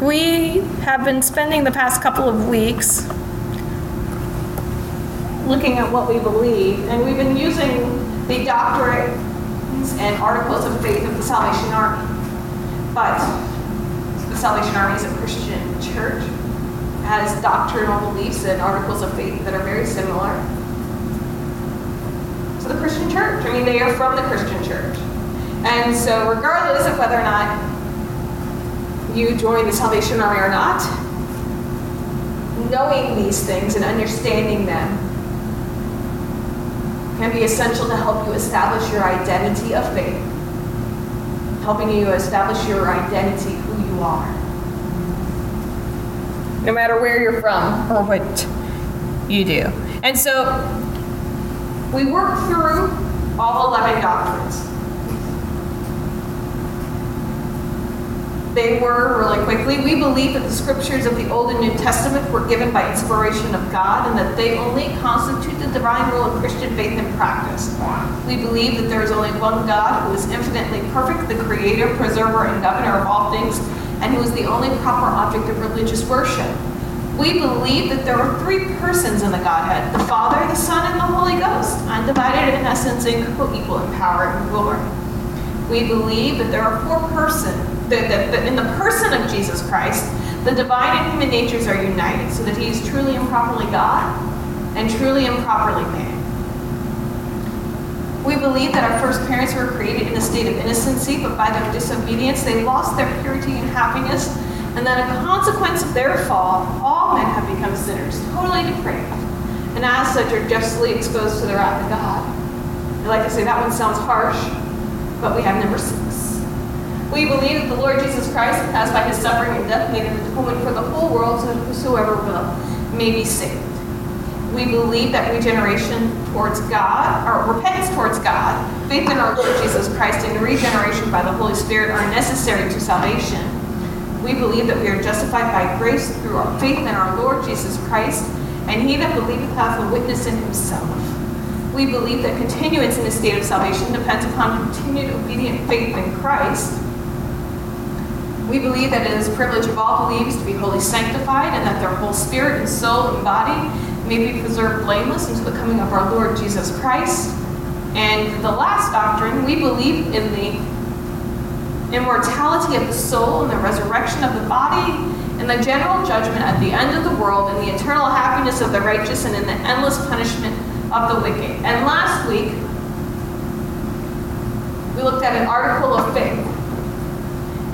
we have been spending the past couple of weeks looking at what we believe, and we've been using the doctrines and articles of faith of the Salvation Army. But the Salvation Army is a Christian church, has doctrinal beliefs and articles of faith that are very similar to the Christian church. I mean, they are from the Christian church. And so, regardless of whether or not you join the Salvation Army or not, knowing these things and understanding them can be essential to help you establish your identity of faith, helping you establish your identity, who you are. No matter where you're from or what you do. And so we work through all 11 doctrines. They were, really quickly, we believe that the scriptures of the Old and New Testament were given by inspiration of God and that they only constitute the divine rule of Christian faith and practice. We believe that there is only one God who is infinitely perfect, the creator, preserver, and governor of all things, and who is the only proper object of religious worship. We believe that there are three persons in the Godhead the Father, the Son, and the Holy Ghost, undivided in essence and co equal in power and glory. We believe that there are four persons that, that, that in the person of Jesus Christ, the divine and human natures are united so that he is truly and properly God and truly and properly man. We believe that our first parents were created in a state of innocency, but by their disobedience, they lost their purity and happiness, and that a consequence of their fall, all men have become sinners, totally depraved, and as such are justly exposed to the wrath of God. I like to say that one sounds harsh, but we have never six. We believe that the Lord Jesus Christ has, by his suffering and death, made an atonement for the whole world so whosoever will may be saved. We believe that regeneration towards God, or repentance towards God, faith in our Lord Jesus Christ, and regeneration by the Holy Spirit are necessary to salvation. We believe that we are justified by grace through our faith in our Lord Jesus Christ, and he that believeth hath a witness in himself. We believe that continuance in the state of salvation depends upon continued obedient faith in Christ. We believe that it is a privilege of all believers to be wholly sanctified and that their whole spirit and soul and body may be preserved blameless until the coming of our Lord Jesus Christ. And the last doctrine, we believe in the immortality of the soul and the resurrection of the body and the general judgment at the end of the world and the eternal happiness of the righteous and in the endless punishment of the wicked. And last week, we looked at an article of faith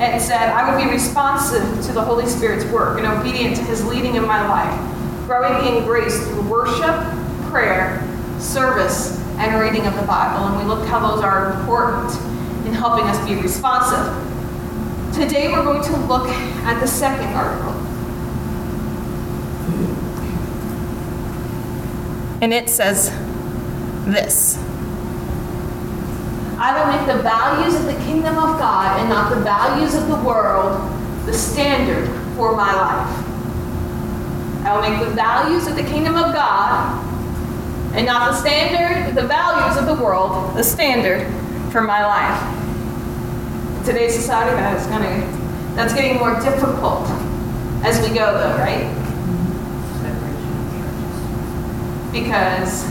and said, I will be responsive to the Holy Spirit's work and obedient to his leading in my life, growing in grace through worship, prayer, service, and reading of the Bible. And we looked how those are important in helping us be responsive. Today we're going to look at the second article. And it says this. I will make the values of the kingdom of God and not the values of the world the standard for my life. I will make the values of the kingdom of God and not the standard, the values of the world, the standard for my life. Today's society, that is gonna, that's getting more difficult as we go, though, right? Because.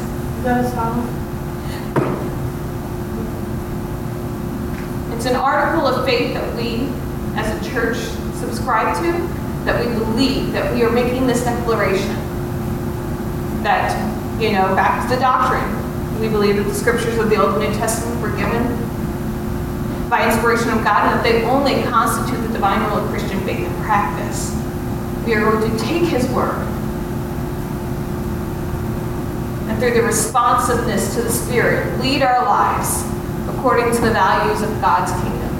Does It's an article of faith that we, as a church, subscribe to, that we believe, that we are making this declaration. That, you know, back to the doctrine. We believe that the scriptures of the Old and New Testament were given by inspiration of God and that they only constitute the divine rule of Christian faith and practice. We are going to take His word and through the responsiveness to the Spirit, lead our lives according to the values of God's kingdom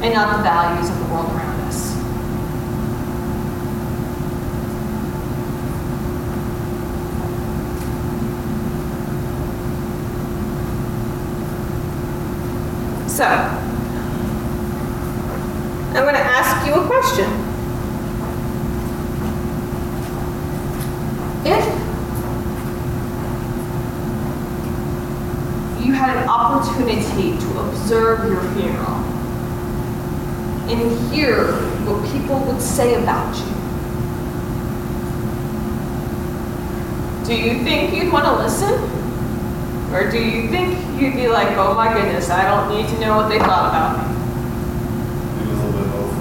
and not the values of the world around us. So, I'm going to ask you a question. If you had an opportunity to observe your funeral, and hear what people would say about you? Do you think you'd want to listen? Or do you think you'd be like, oh my goodness, I don't need to know what they thought about me? Maybe a little bit of both.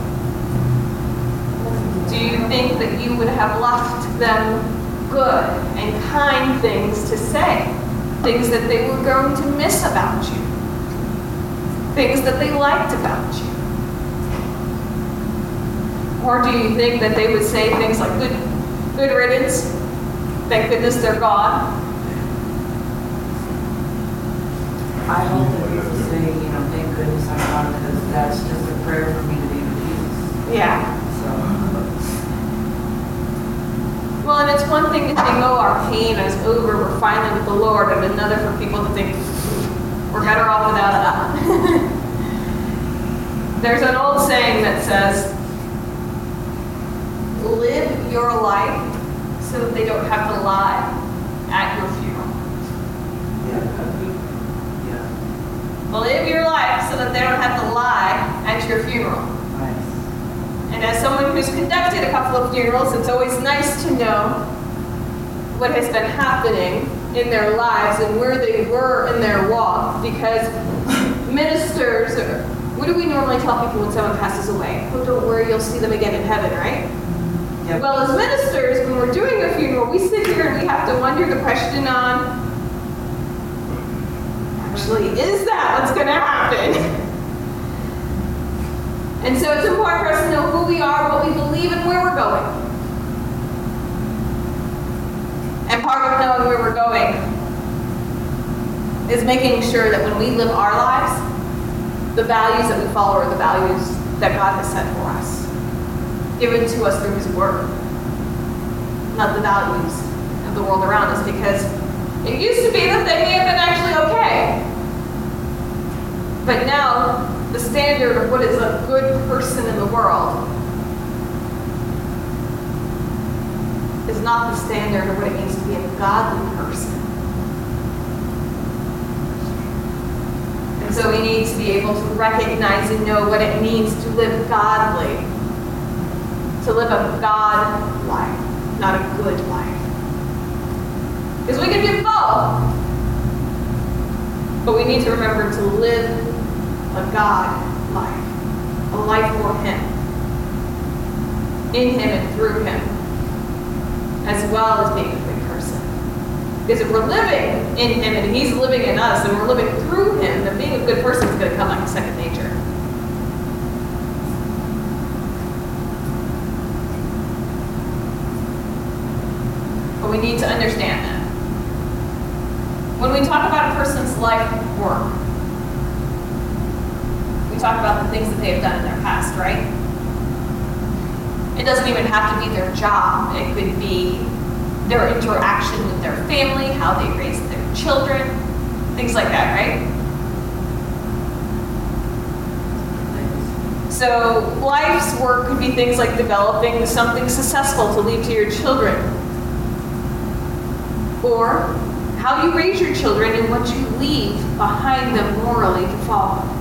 Do you think that you would have left them good and kind things to say? Things that they were going to miss about you? Things that they liked about you? Or do you think that they would say things like, good, good riddance, thank goodness they're gone? I hope that people say, you know, thank goodness I'm gone, because that's just a prayer for me to be with Jesus. Yeah. So, Well, and it's one thing to think, oh, our pain is over, we're finally with the Lord, and another for people to think, we're better off without that. There's an old saying that says, live your life so that they don't have to lie at your funeral. yeah, yeah, Live your life so that they don't have to lie at your funeral. And as someone who's conducted a couple of funerals, it's always nice to know what has been happening in their lives and where they were in their walk because ministers are, what do we normally tell people when someone passes away? Oh, don't worry, you'll see them again in heaven, right? Yep. Well, as ministers, when we're doing a funeral, we sit here and we have to wonder the question on actually, is that what's going to happen? And so it's important for us to know who we are, what we believe, and where we're going. And part of knowing where we're going is making sure that when we live our lives, the values that we follow are the values that God has set for us, given to us through His Word, not the values of the world around us, because it used to be that they may have been actually okay. But now, the standard of what is a good person in the world is not the standard of what it means to be a godly person. And so we need to be able to recognize and know what it means to live godly, to live a God life, not a good life. Because we can do both, but we need to remember to live a God life, a life for Him, in Him and through Him, as well as being a good person. Because if we're living in Him and He's living in us and we're living through Him, then being a good person is going to come like a second nature. But we need to understand that. When we talk about a person's life work, talk about the things that they have done in their past, right? It doesn't even have to be their job. It could be their interaction with their family, how they raised their children, things like that, right? So, life's work could be things like developing something successful to leave to your children, or how you raise your children and what you leave behind them morally to follow.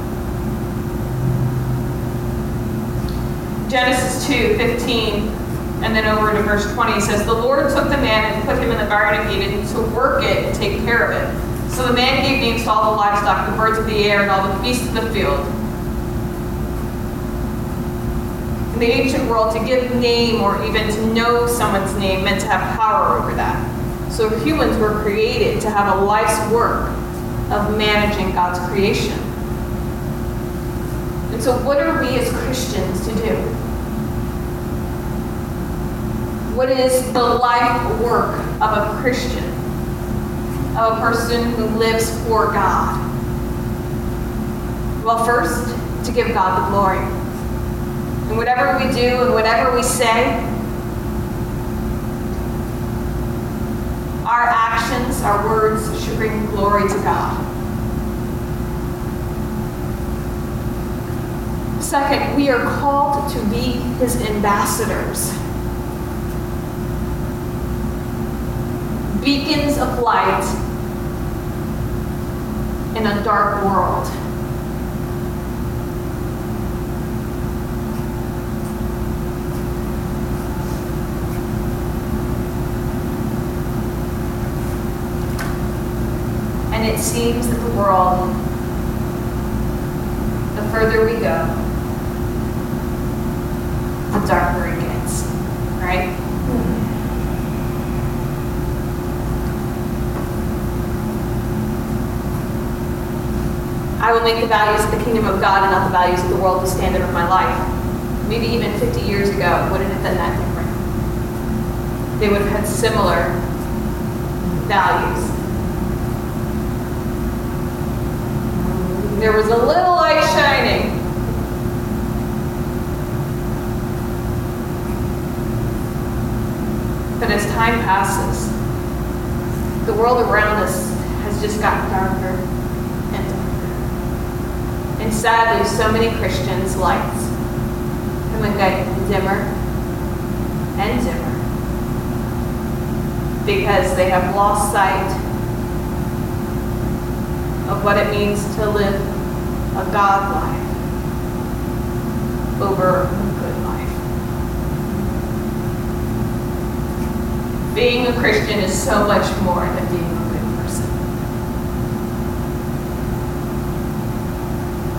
Genesis 2 15, and then over to verse 20 says, The Lord took the man and put him in the Garden of Eden to work it and take care of it. So the man gave names to all the livestock, the birds of the air, and all the beasts of the field. In the ancient world, to give name or even to know someone's name meant to have power over that. So humans were created to have a life's work of managing God's creation. And so, what are we as Christians to do? What is the life work of a Christian? Of a person who lives for God? Well, first, to give God the glory. And whatever we do and whatever we say, our actions, our words should bring glory to God. Second, we are called to be his ambassadors. Beacons of light in a dark world. And it seems that the world, the further we go, the darker it gets, right? I will make the values of the kingdom of God and not the values of the world the standard of my life. Maybe even 50 years ago, would it have been that different? They would have had similar values. There was a little light shining. But as time passes, the world around us has just gotten darker and darker. And sadly, so many Christians' lights have been getting dimmer and dimmer because they have lost sight of what it means to live a God life over a good life. Being a Christian is so much more than being a good person.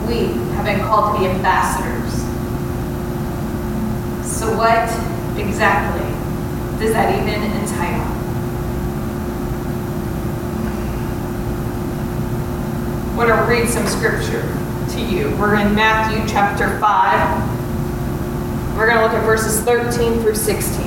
We have been called to be ambassadors. So, what exactly does that even entitle? I want to read some scripture to you. We're in Matthew chapter 5. We're going to look at verses 13 through 16.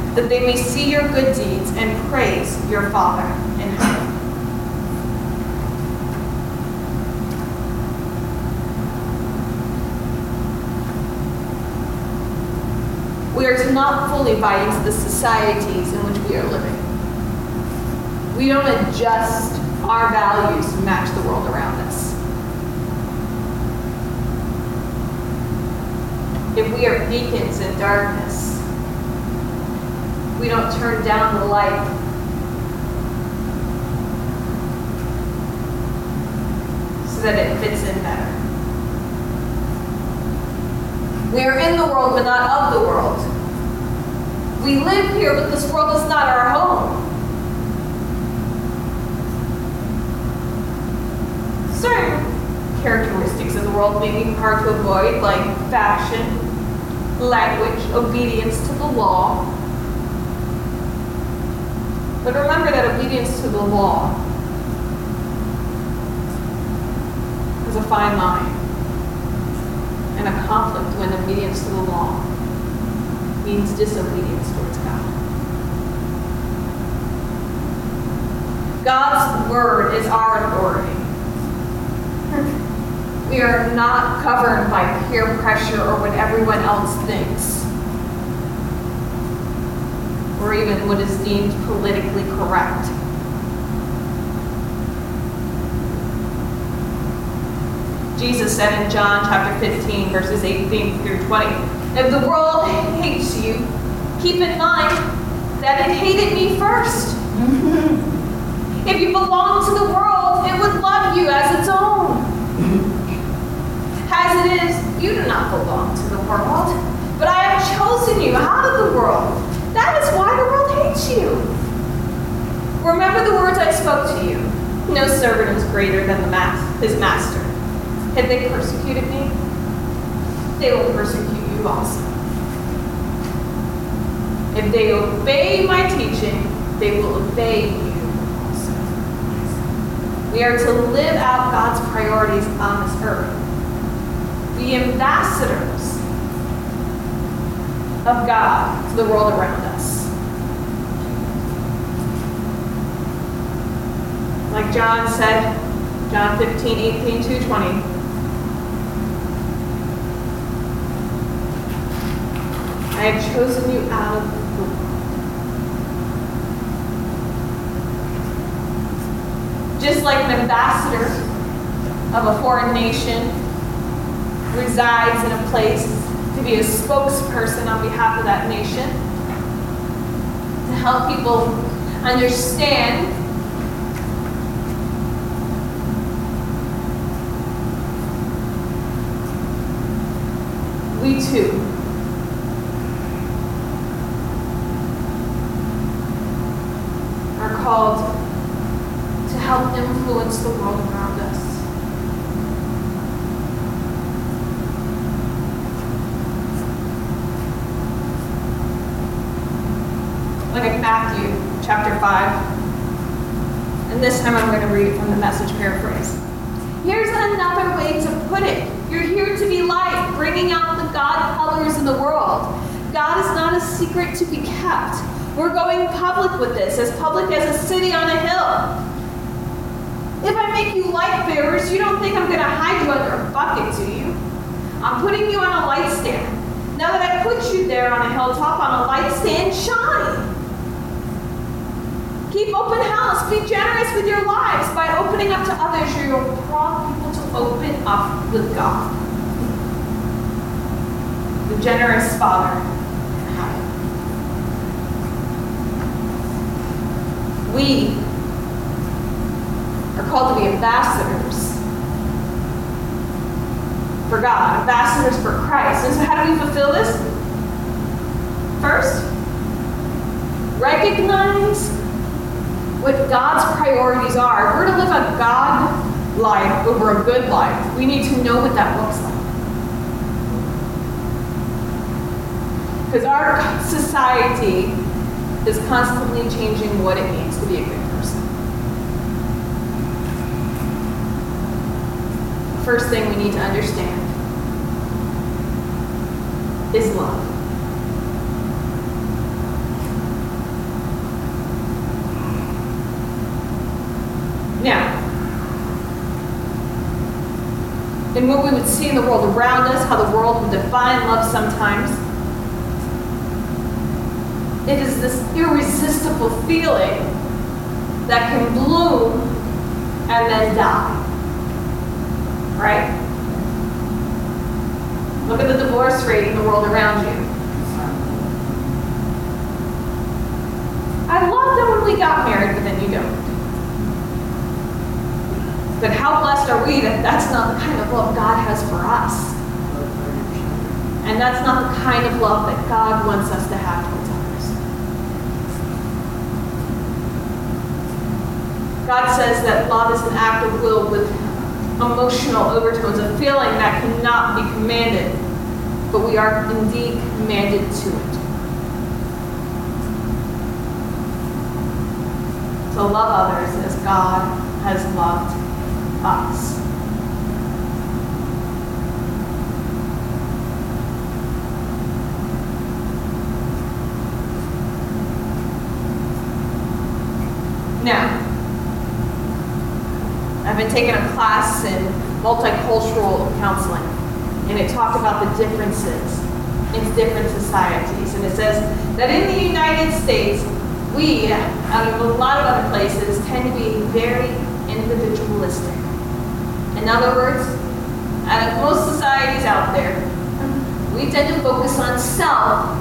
that they may see your good deeds and praise your Father in heaven. We are to not fully buy into the societies in which we are living. We don't adjust our values to match the world around us. If we are beacons in darkness, we don't turn down the light. So that it fits in better. We are in the world, but not of the world. We live here, but this world is not our home. Certain characteristics of the world may be hard to avoid, like fashion, language, obedience to the law. But remember that obedience to the law is a fine line and a conflict when obedience to the law means disobedience towards God. God's word is our authority. We are not governed by peer pressure or what everyone else thinks, or even what is deemed politically correct. Jesus said in John chapter 15, verses 18 through 20, If the world hates you, keep in mind that it hated me first. if you belong to the world, it would love you as its own. As it is, you do not belong to the world, but I have chosen you out of the world. That is why the world hates you. Remember the words I spoke to you. No servant is greater than the mas- his master. If they persecuted me, they will persecute you also. If they obey my teaching, they will obey you also. We are to live out God's priorities on this earth. Be ambassadors of God to the world around us. Like John said, John 15, 18 to 20. I have chosen you out of the world. Just like an ambassador of a foreign nation resides in a place to be a spokesperson on behalf of that nation, to help people understand we too are called to help influence the world around us. Look at Matthew chapter 5. And this time I'm going to read from the message paraphrase. Here's another way to put it. You're here to be light, bringing out God colors in the world. God is not a secret to be kept. We're going public with this, as public as a city on a hill. If I make you light bearers, you don't think I'm going to hide you under a bucket, do you? I'm putting you on a light stand. Now that I put you there on a hilltop on a light stand, shine. Keep open house. Be generous with your lives. By opening up to others, you'll prompt people to open up with God. The generous Father in heaven. We are called to be ambassadors for God, ambassadors for Christ. And so, how do we fulfill this? First, recognize what God's priorities are. If we're to live a God life over a good life, we need to know what that looks like. Because our society is constantly changing what it means to be a good person. First thing we need to understand is love. Now, in what we would see in the world around us, how the world would define love sometimes, it is this irresistible feeling that can bloom and then die. Right? Look at the divorce rate in the world around you. I love that when we got married, but then you don't. But how blessed are we that that's not the kind of love God has for us? And that's not the kind of love that God wants us to have towards others. God says that love is an act of will with emotional overtones, a feeling that cannot be commanded, but we are indeed commanded to it. To love others as God has loved us. Now, I've been taking a class in multicultural counseling, and it talked about the differences in different societies. And it says that in the United States, we, out of a lot of other places, tend to be very individualistic. In other words, out of most societies out there, we tend to focus on self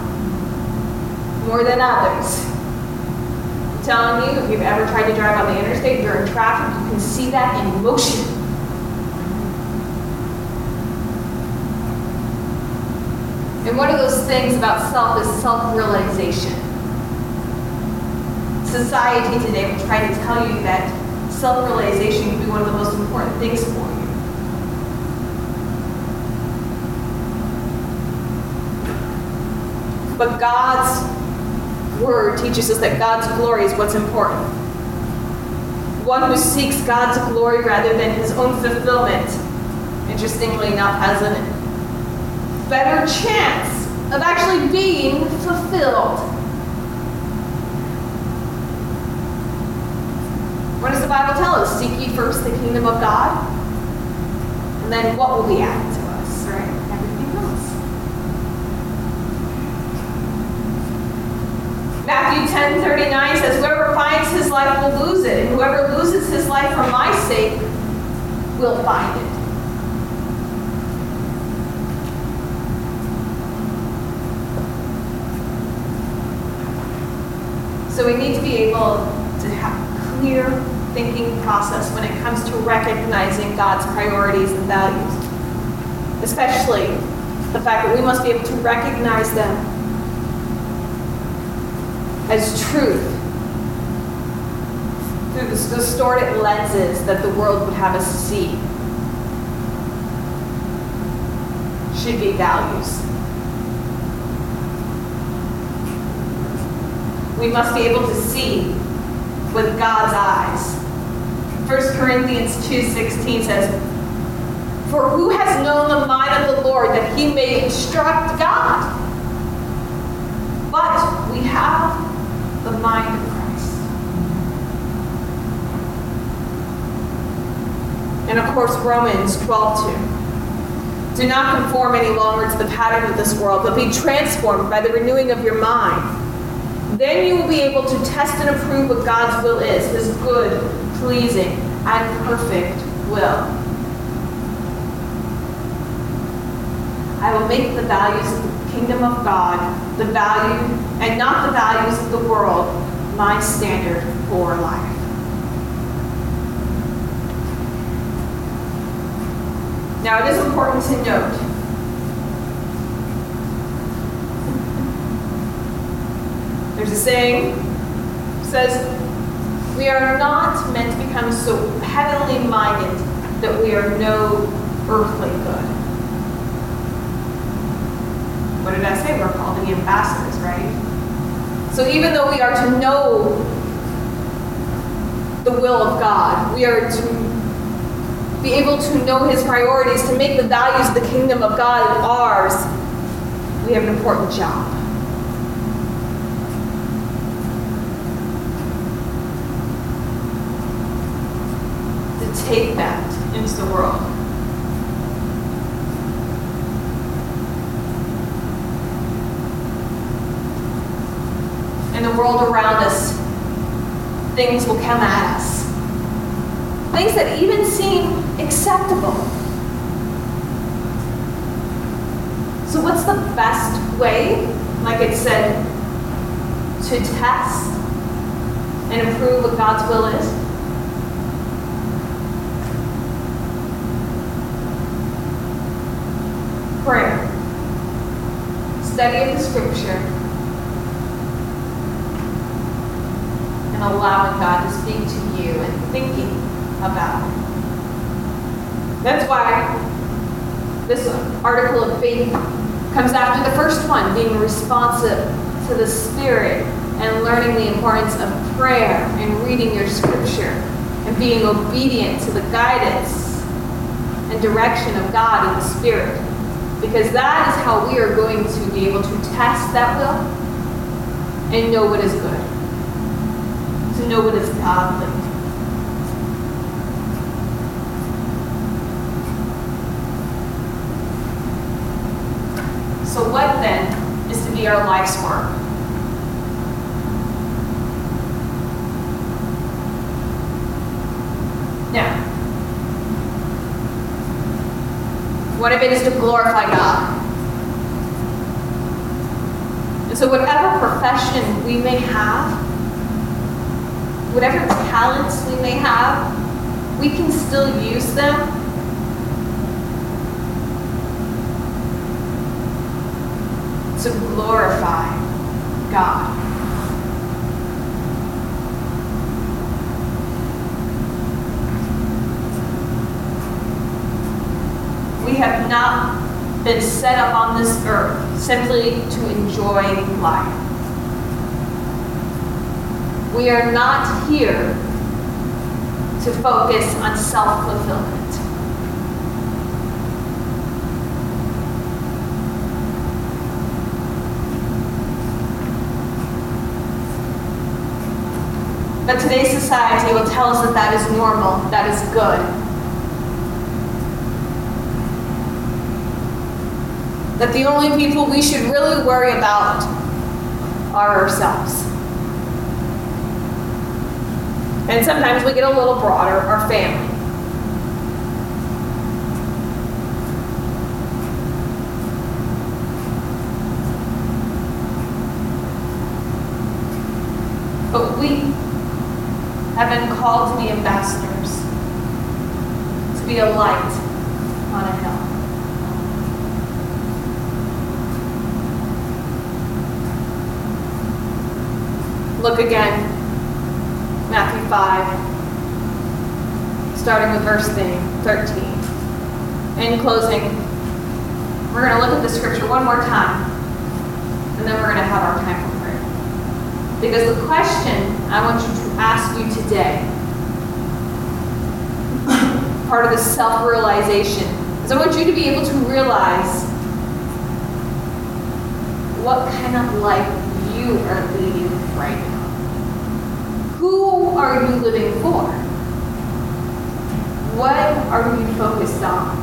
more than others. Telling you, if you've ever tried to drive on the interstate during traffic, you can see that in motion. And one of those things about self is self realization. Society today will try to tell you that self realization can be one of the most important things for you. But God's word teaches us that God's glory is what's important. One who seeks God's glory rather than his own fulfillment, interestingly enough, has a better chance of actually being fulfilled. What does the Bible tell us? Seek ye first the kingdom of God, and then what will be added 10:39 says, "Whoever finds his life will lose it, and whoever loses his life for my sake will find it." So we need to be able to have a clear thinking process when it comes to recognizing God's priorities and values, especially the fact that we must be able to recognize them as truth through the distorted lenses that the world would have us see. Should be values. We must be able to see with God's eyes. 1 Corinthians 2:16 says, "For who has known the mind of the Lord that he may instruct God? But we have the mind of Christ." And of course, Romans 12:2. Do not conform any longer to the pattern of this world, but be transformed by the renewing of your mind. Then you will be able to test and approve what God's will is, his good, pleasing, and perfect will. I will make the values of the kingdom of God, the value, and not the values of the world, my standard for life. Now, it is important to note there's a saying says we are not meant to become so heavenly minded that we are no earthly good. What did I say? We're called to be ambassadors, right? So even though we are to know the will of God, we are to be able to know his priorities, to make the values of the kingdom of God ours, we have an important job. To take that into the world. In the world around us, things will come at us. Things that even seem acceptable. So, what's the best way, like it said, to test and improve what God's will is? Prayer, study of the scripture, allowing God to speak to you and thinking about it. That's why this article of faith comes after the first one, being responsive to the Spirit and learning the importance of prayer and reading your scripture and being obedient to the guidance and direction of God and the Spirit. Because that is how we are going to be able to test that will and know what is good, know what is godly. Uh, so, what then is to be our life's work? Now, what if it is to glorify God. And so, whatever profession we may have, whatever talents we may have, we can still use them to glorify God. We have not been set up on this earth simply to enjoy life. We are not here to focus on self fulfillment. But today's society will tell us that that is normal, that is good. That the only people we should really worry about are ourselves. And sometimes we get a little broader, our family. But we have been called to be ambassadors, to be a light on a hill. Look again, 5, starting with verse 13. In closing, we're going to look at the scripture one more time, and then we're going to have our time for prayer. Because the question I want you to ask you today, part of the self realization, is I want you to be able to realize what kind of life you are leading right now. Who are you living for? What are you focused on?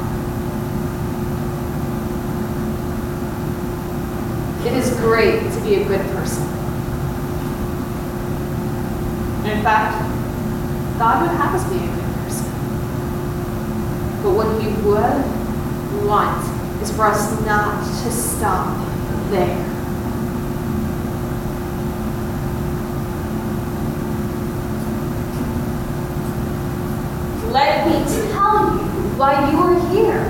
It is great to be a good person. In fact, God would have us be a good person. But what He would want is for us not to stop there. Let me tell you why you are here.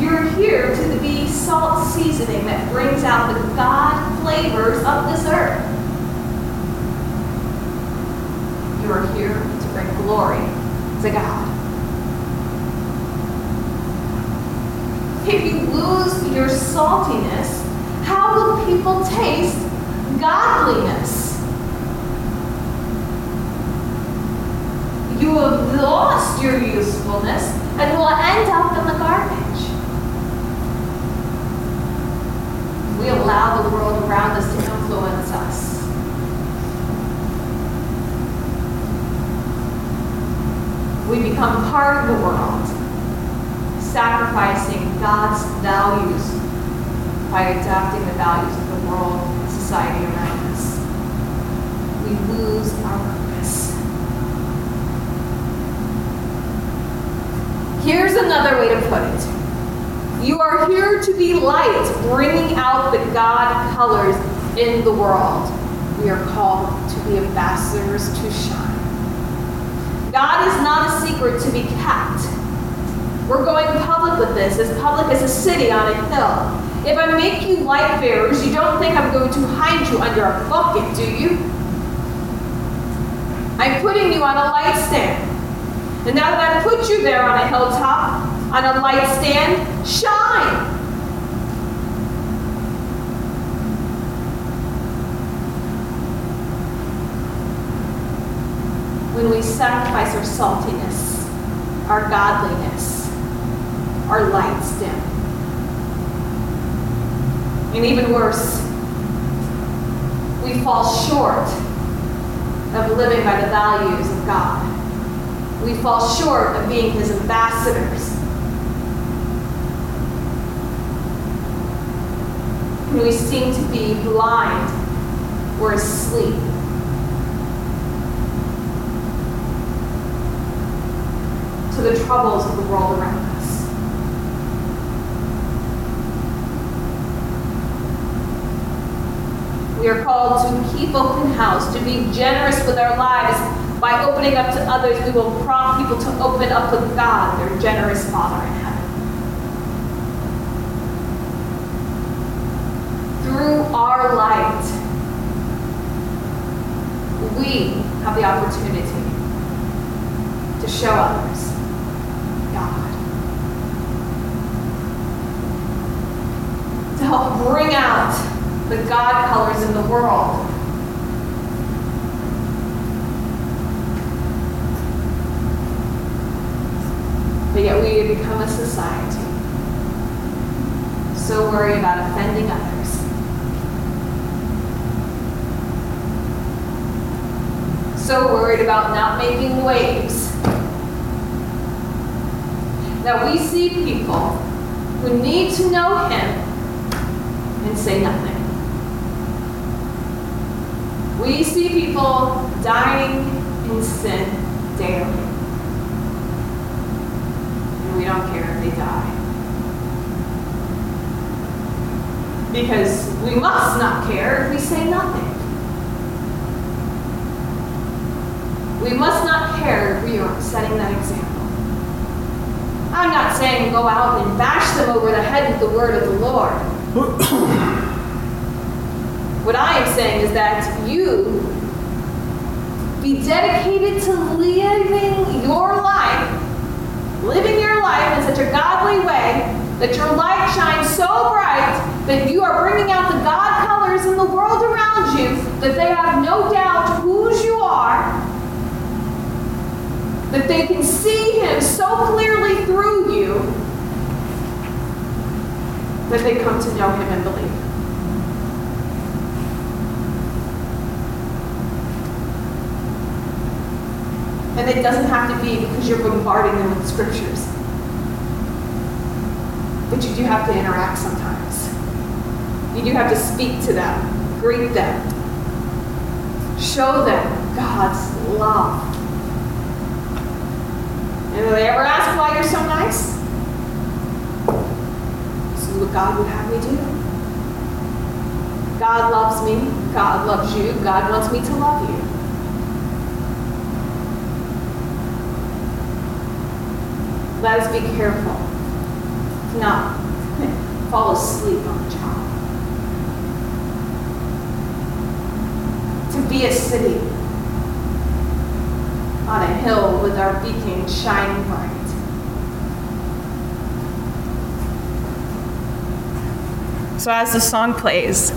You're here to be salt seasoning that brings out the God flavors of this earth. You are here to bring glory to God. If you lose your saltiness, how will people taste godliness? You have lost your usefulness and will end up in the garbage. We allow the world around us to influence us. We become part of the world, sacrificing God's values by adopting the values of the world society around us. We lose our purpose. Here's another way to put it. You are here to be light, bringing out the God colors in the world. We are called to be ambassadors to shine. God is not a secret to be kept. We're going public with this, as public as a city on a hill. If I make you light bearers, you don't think I'm going to hide you under a bucket, do you? I'm putting you on a light stand. And now that I've put you there on a hilltop, on a light stand, shine. When we sacrifice our saltiness, our godliness, our lights dim. And even worse, we fall short of living by the values of God we fall short of being his ambassadors. And we seem to be blind or asleep. To the troubles of the world around us. We are called to keep open house, to be generous with our lives, by opening up to others, we will prompt people to open up with God, their generous Father in heaven. Through our light, we have the opportunity to show others God. To help bring out the God colors in the world But yet we become a society so worried about offending others. So worried about not making waves that we see people who need to know Him and say nothing. We see people dying in sin daily. We don't care if they die. Because we must not care if we say nothing. We must not care if we aren't setting that example. I'm not saying go out and bash them over the head with the word of the Lord. what I am saying is that you be dedicated to living your life, living your life in such a godly way that your light shines so bright that you are bringing out the God colors in the world around you, that they have no doubt whose you are that they can see Him so clearly through you that they come to know Him and believe. And it doesn't have to be because you're bombarding them with scriptures. But you do have to interact sometimes. You do have to speak to them, greet them, show them God's love and do they ever ask why you're so nice? This is what God would have me do. God loves me. God loves you. God wants me to love you. Let us be careful not fall asleep on the child. To be a city on a hill with our beacon shining bright. So as the song plays,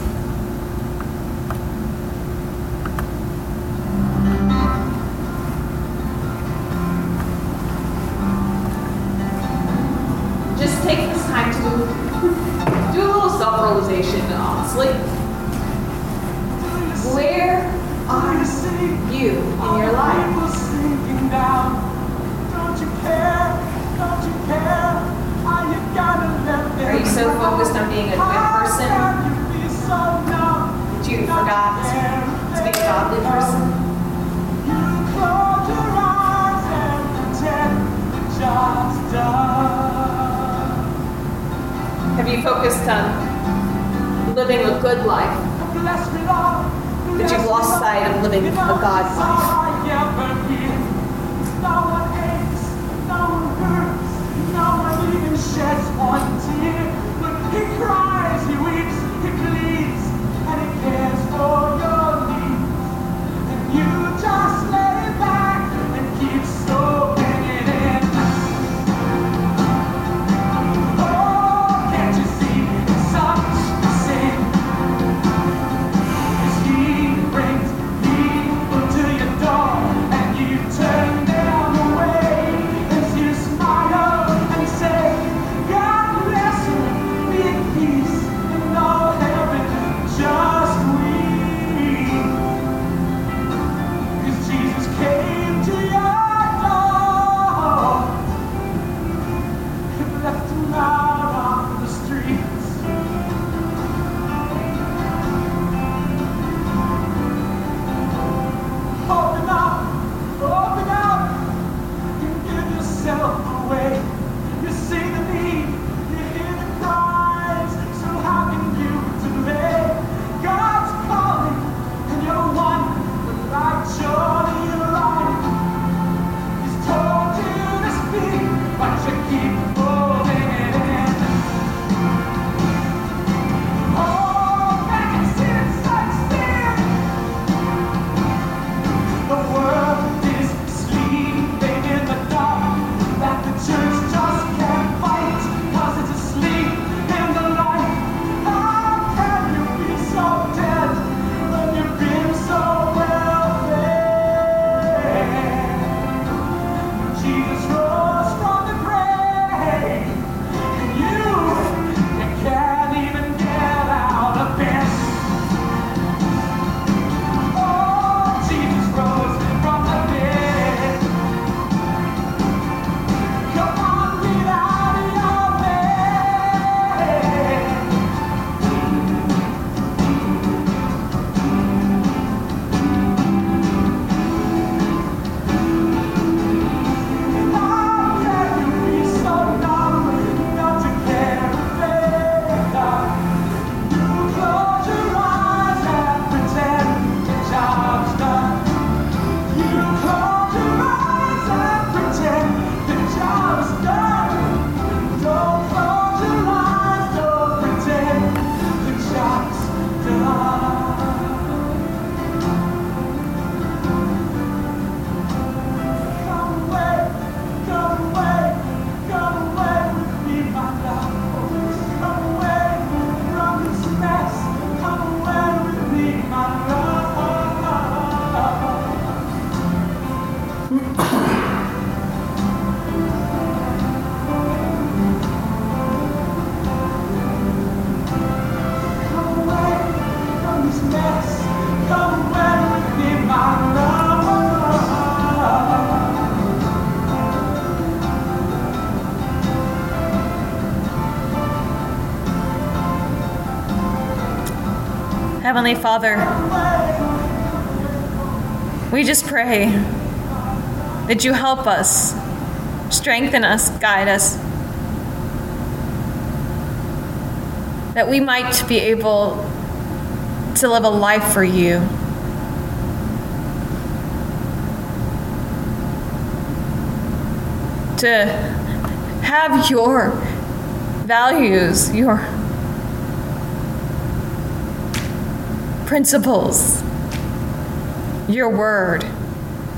Heavenly Father, we just pray that you help us, strengthen us, guide us, that we might be able to live a life for you. To have your values, your principles, your word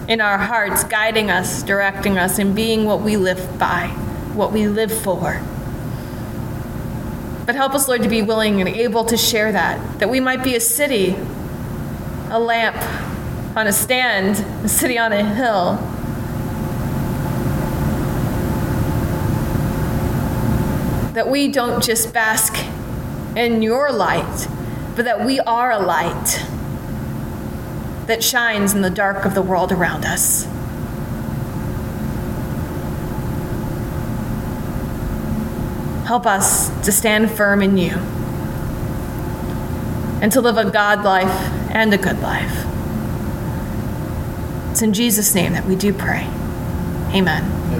in our hearts, guiding us, directing us, and being what we live by, what we live for. But help us, Lord, to be willing and able to share that, that we might be a city, a lamp on a stand, a city on a hill. That we don't just bask in your light, but that we are a light that shines in the dark of the world around us. Help us to stand firm in you and to live a God life and a good life. It's in Jesus' name that we do pray. Amen.